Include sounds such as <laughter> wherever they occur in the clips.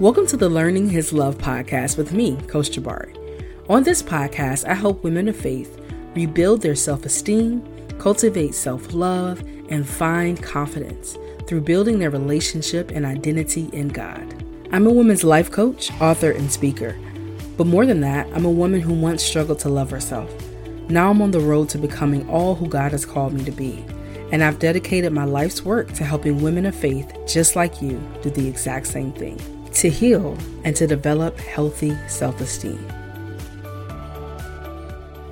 Welcome to the Learning His Love podcast with me, Coach Jabari. On this podcast, I help women of faith rebuild their self esteem, cultivate self love, and find confidence through building their relationship and identity in God. I'm a women's life coach, author, and speaker. But more than that, I'm a woman who once struggled to love herself. Now I'm on the road to becoming all who God has called me to be. And I've dedicated my life's work to helping women of faith just like you do the exact same thing to heal and to develop healthy self esteem.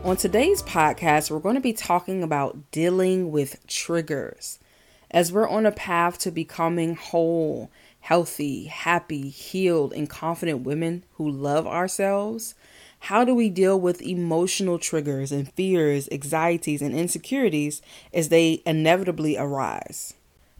On today's podcast, we're going to be talking about dealing with triggers. As we're on a path to becoming whole, healthy, happy, healed, and confident women who love ourselves, how do we deal with emotional triggers and fears, anxieties, and insecurities as they inevitably arise?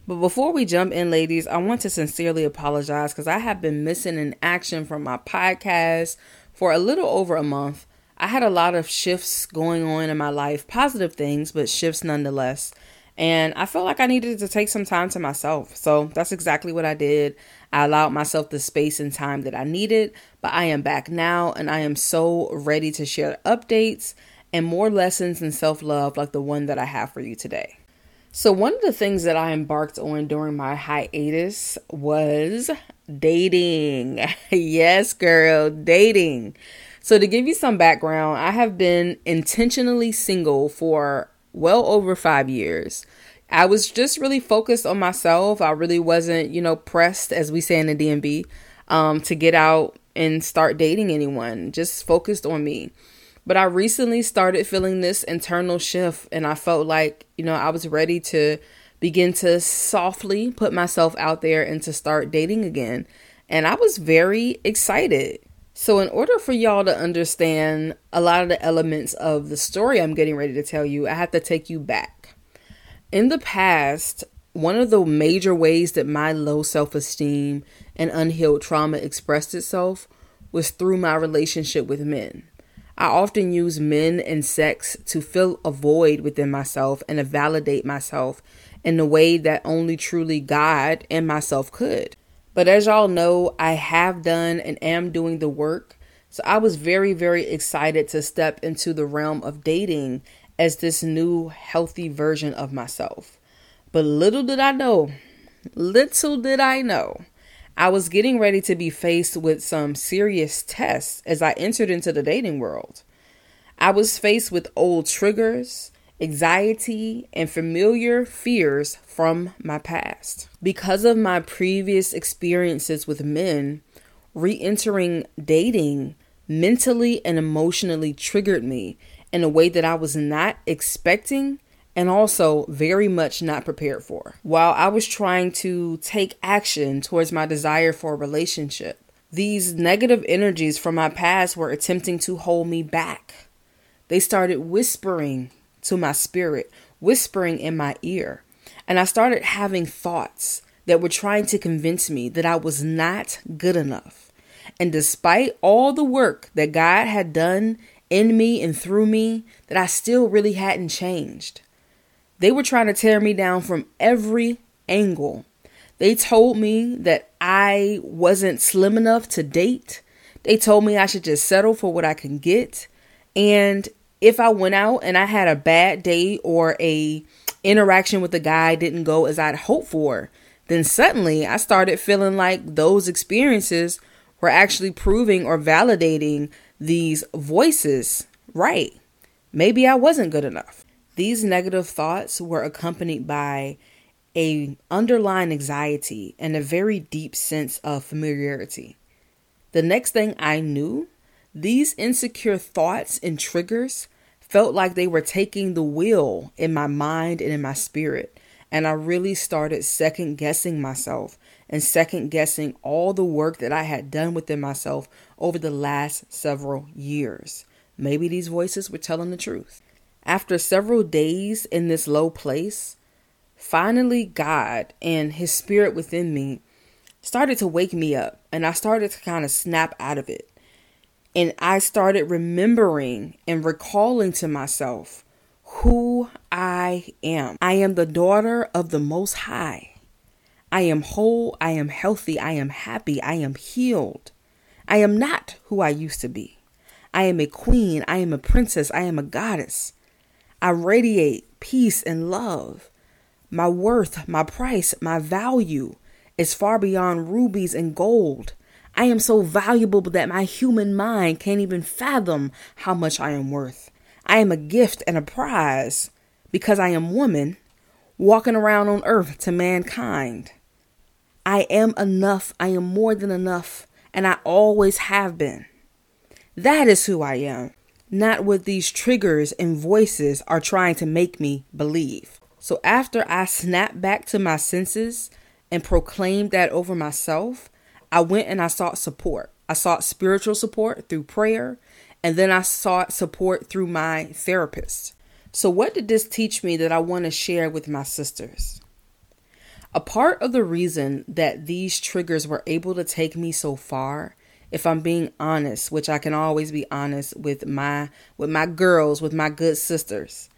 But before we jump in, ladies, I want to sincerely apologize because I have been missing an action from my podcast for a little over a month. I had a lot of shifts going on in my life, positive things, but shifts nonetheless. And I felt like I needed to take some time to myself. So that's exactly what I did. I allowed myself the space and time that I needed, but I am back now and I am so ready to share updates and more lessons in self love like the one that I have for you today. So, one of the things that I embarked on during my hiatus was dating. <laughs> yes, girl, dating. So, to give you some background, I have been intentionally single for well over five years. I was just really focused on myself. I really wasn't, you know, pressed, as we say in the DMV, um, to get out and start dating anyone. Just focused on me. But I recently started feeling this internal shift, and I felt like, you know, I was ready to begin to softly put myself out there and to start dating again. And I was very excited. So, in order for y'all to understand a lot of the elements of the story I'm getting ready to tell you, I have to take you back. In the past, one of the major ways that my low self esteem and unhealed trauma expressed itself was through my relationship with men. I often use men and sex to fill a void within myself and to validate myself in a way that only truly God and myself could. But as y'all know, I have done and am doing the work. So I was very, very excited to step into the realm of dating as this new healthy version of myself. But little did I know, little did I know, I was getting ready to be faced with some serious tests as I entered into the dating world. I was faced with old triggers, anxiety, and familiar fears from my past. Because of my previous experiences with men, re entering dating mentally and emotionally triggered me in a way that I was not expecting and also very much not prepared for. While I was trying to take action towards my desire for a relationship, these negative energies from my past were attempting to hold me back. They started whispering to my spirit, whispering in my ear. And I started having thoughts that were trying to convince me that I was not good enough. And despite all the work that God had done in me and through me, that I still really hadn't changed. They were trying to tear me down from every angle. They told me that I wasn't slim enough to date. They told me I should just settle for what I can get. And if I went out and I had a bad day or a interaction with the guy didn't go as I'd hoped for, then suddenly I started feeling like those experiences were actually proving or validating these voices right. Maybe I wasn't good enough. These negative thoughts were accompanied by a underlying anxiety and a very deep sense of familiarity. The next thing I knew, these insecure thoughts and triggers felt like they were taking the wheel in my mind and in my spirit. And I really started second guessing myself and second guessing all the work that I had done within myself over the last several years. Maybe these voices were telling the truth. After several days in this low place, finally God and His Spirit within me started to wake me up, and I started to kind of snap out of it. And I started remembering and recalling to myself who I am. I am the daughter of the Most High. I am whole, I am healthy, I am happy, I am healed. I am not who I used to be. I am a queen, I am a princess, I am a goddess. I radiate peace and love. My worth, my price, my value is far beyond rubies and gold. I am so valuable that my human mind can't even fathom how much I am worth. I am a gift and a prize because I am woman walking around on earth to mankind. I am enough. I am more than enough. And I always have been. That is who I am, not what these triggers and voices are trying to make me believe. So after I snapped back to my senses and proclaimed that over myself, I went and I sought support. I sought spiritual support through prayer, and then I sought support through my therapist. So, what did this teach me that I want to share with my sisters? A part of the reason that these triggers were able to take me so far, if I'm being honest, which I can always be honest with my with my girls, with my good sisters,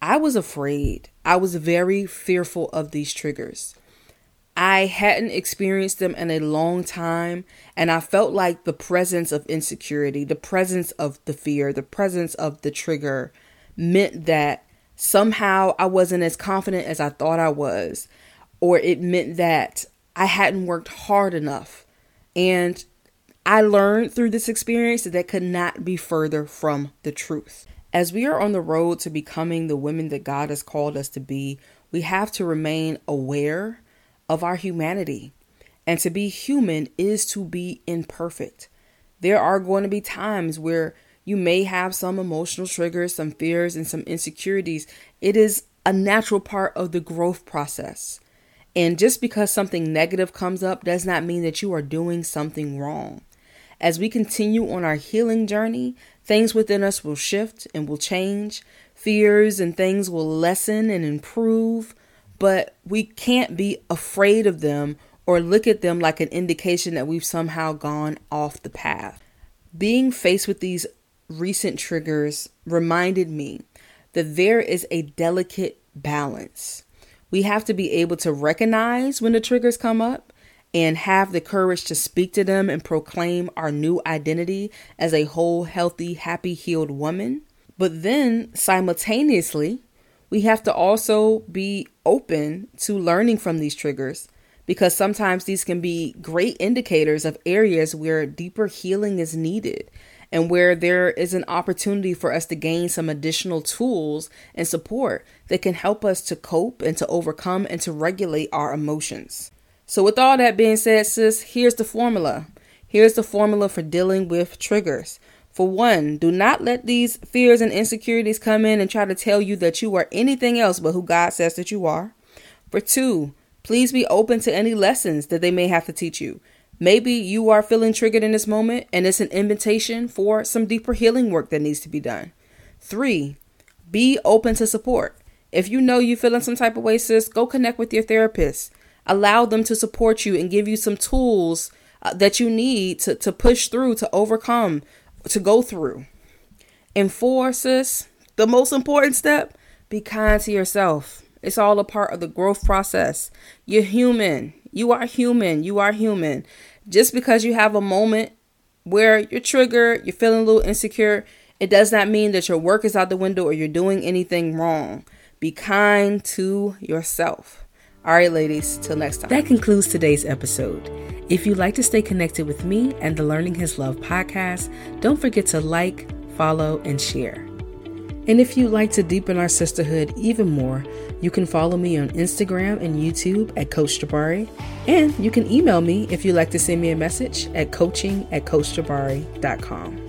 I was afraid. I was very fearful of these triggers. I hadn't experienced them in a long time, and I felt like the presence of insecurity, the presence of the fear, the presence of the trigger meant that somehow I wasn't as confident as I thought I was, or it meant that I hadn't worked hard enough. And I learned through this experience that that could not be further from the truth. As we are on the road to becoming the women that God has called us to be, we have to remain aware of our humanity. And to be human is to be imperfect. There are going to be times where you may have some emotional triggers, some fears, and some insecurities. It is a natural part of the growth process. And just because something negative comes up does not mean that you are doing something wrong. As we continue on our healing journey, things within us will shift and will change. Fears and things will lessen and improve, but we can't be afraid of them or look at them like an indication that we've somehow gone off the path. Being faced with these recent triggers reminded me that there is a delicate balance. We have to be able to recognize when the triggers come up and have the courage to speak to them and proclaim our new identity as a whole, healthy, happy, healed woman. But then simultaneously, we have to also be open to learning from these triggers because sometimes these can be great indicators of areas where deeper healing is needed and where there is an opportunity for us to gain some additional tools and support that can help us to cope and to overcome and to regulate our emotions. So, with all that being said, sis, here's the formula. Here's the formula for dealing with triggers. For one, do not let these fears and insecurities come in and try to tell you that you are anything else but who God says that you are. For two, please be open to any lessons that they may have to teach you. Maybe you are feeling triggered in this moment and it's an invitation for some deeper healing work that needs to be done. Three, be open to support. If you know you're feeling some type of way, sis, go connect with your therapist. Allow them to support you and give you some tools uh, that you need to, to push through, to overcome, to go through. And four, sis, the most important step be kind to yourself. It's all a part of the growth process. You're human. You are human. You are human. Just because you have a moment where you're triggered, you're feeling a little insecure, it does not mean that your work is out the window or you're doing anything wrong. Be kind to yourself. All right, ladies, till next time. That concludes today's episode. If you'd like to stay connected with me and the Learning His Love podcast, don't forget to like, follow, and share. And if you'd like to deepen our sisterhood even more, you can follow me on Instagram and YouTube at Coach Jabari. And you can email me if you'd like to send me a message at coaching at coachjabari.com.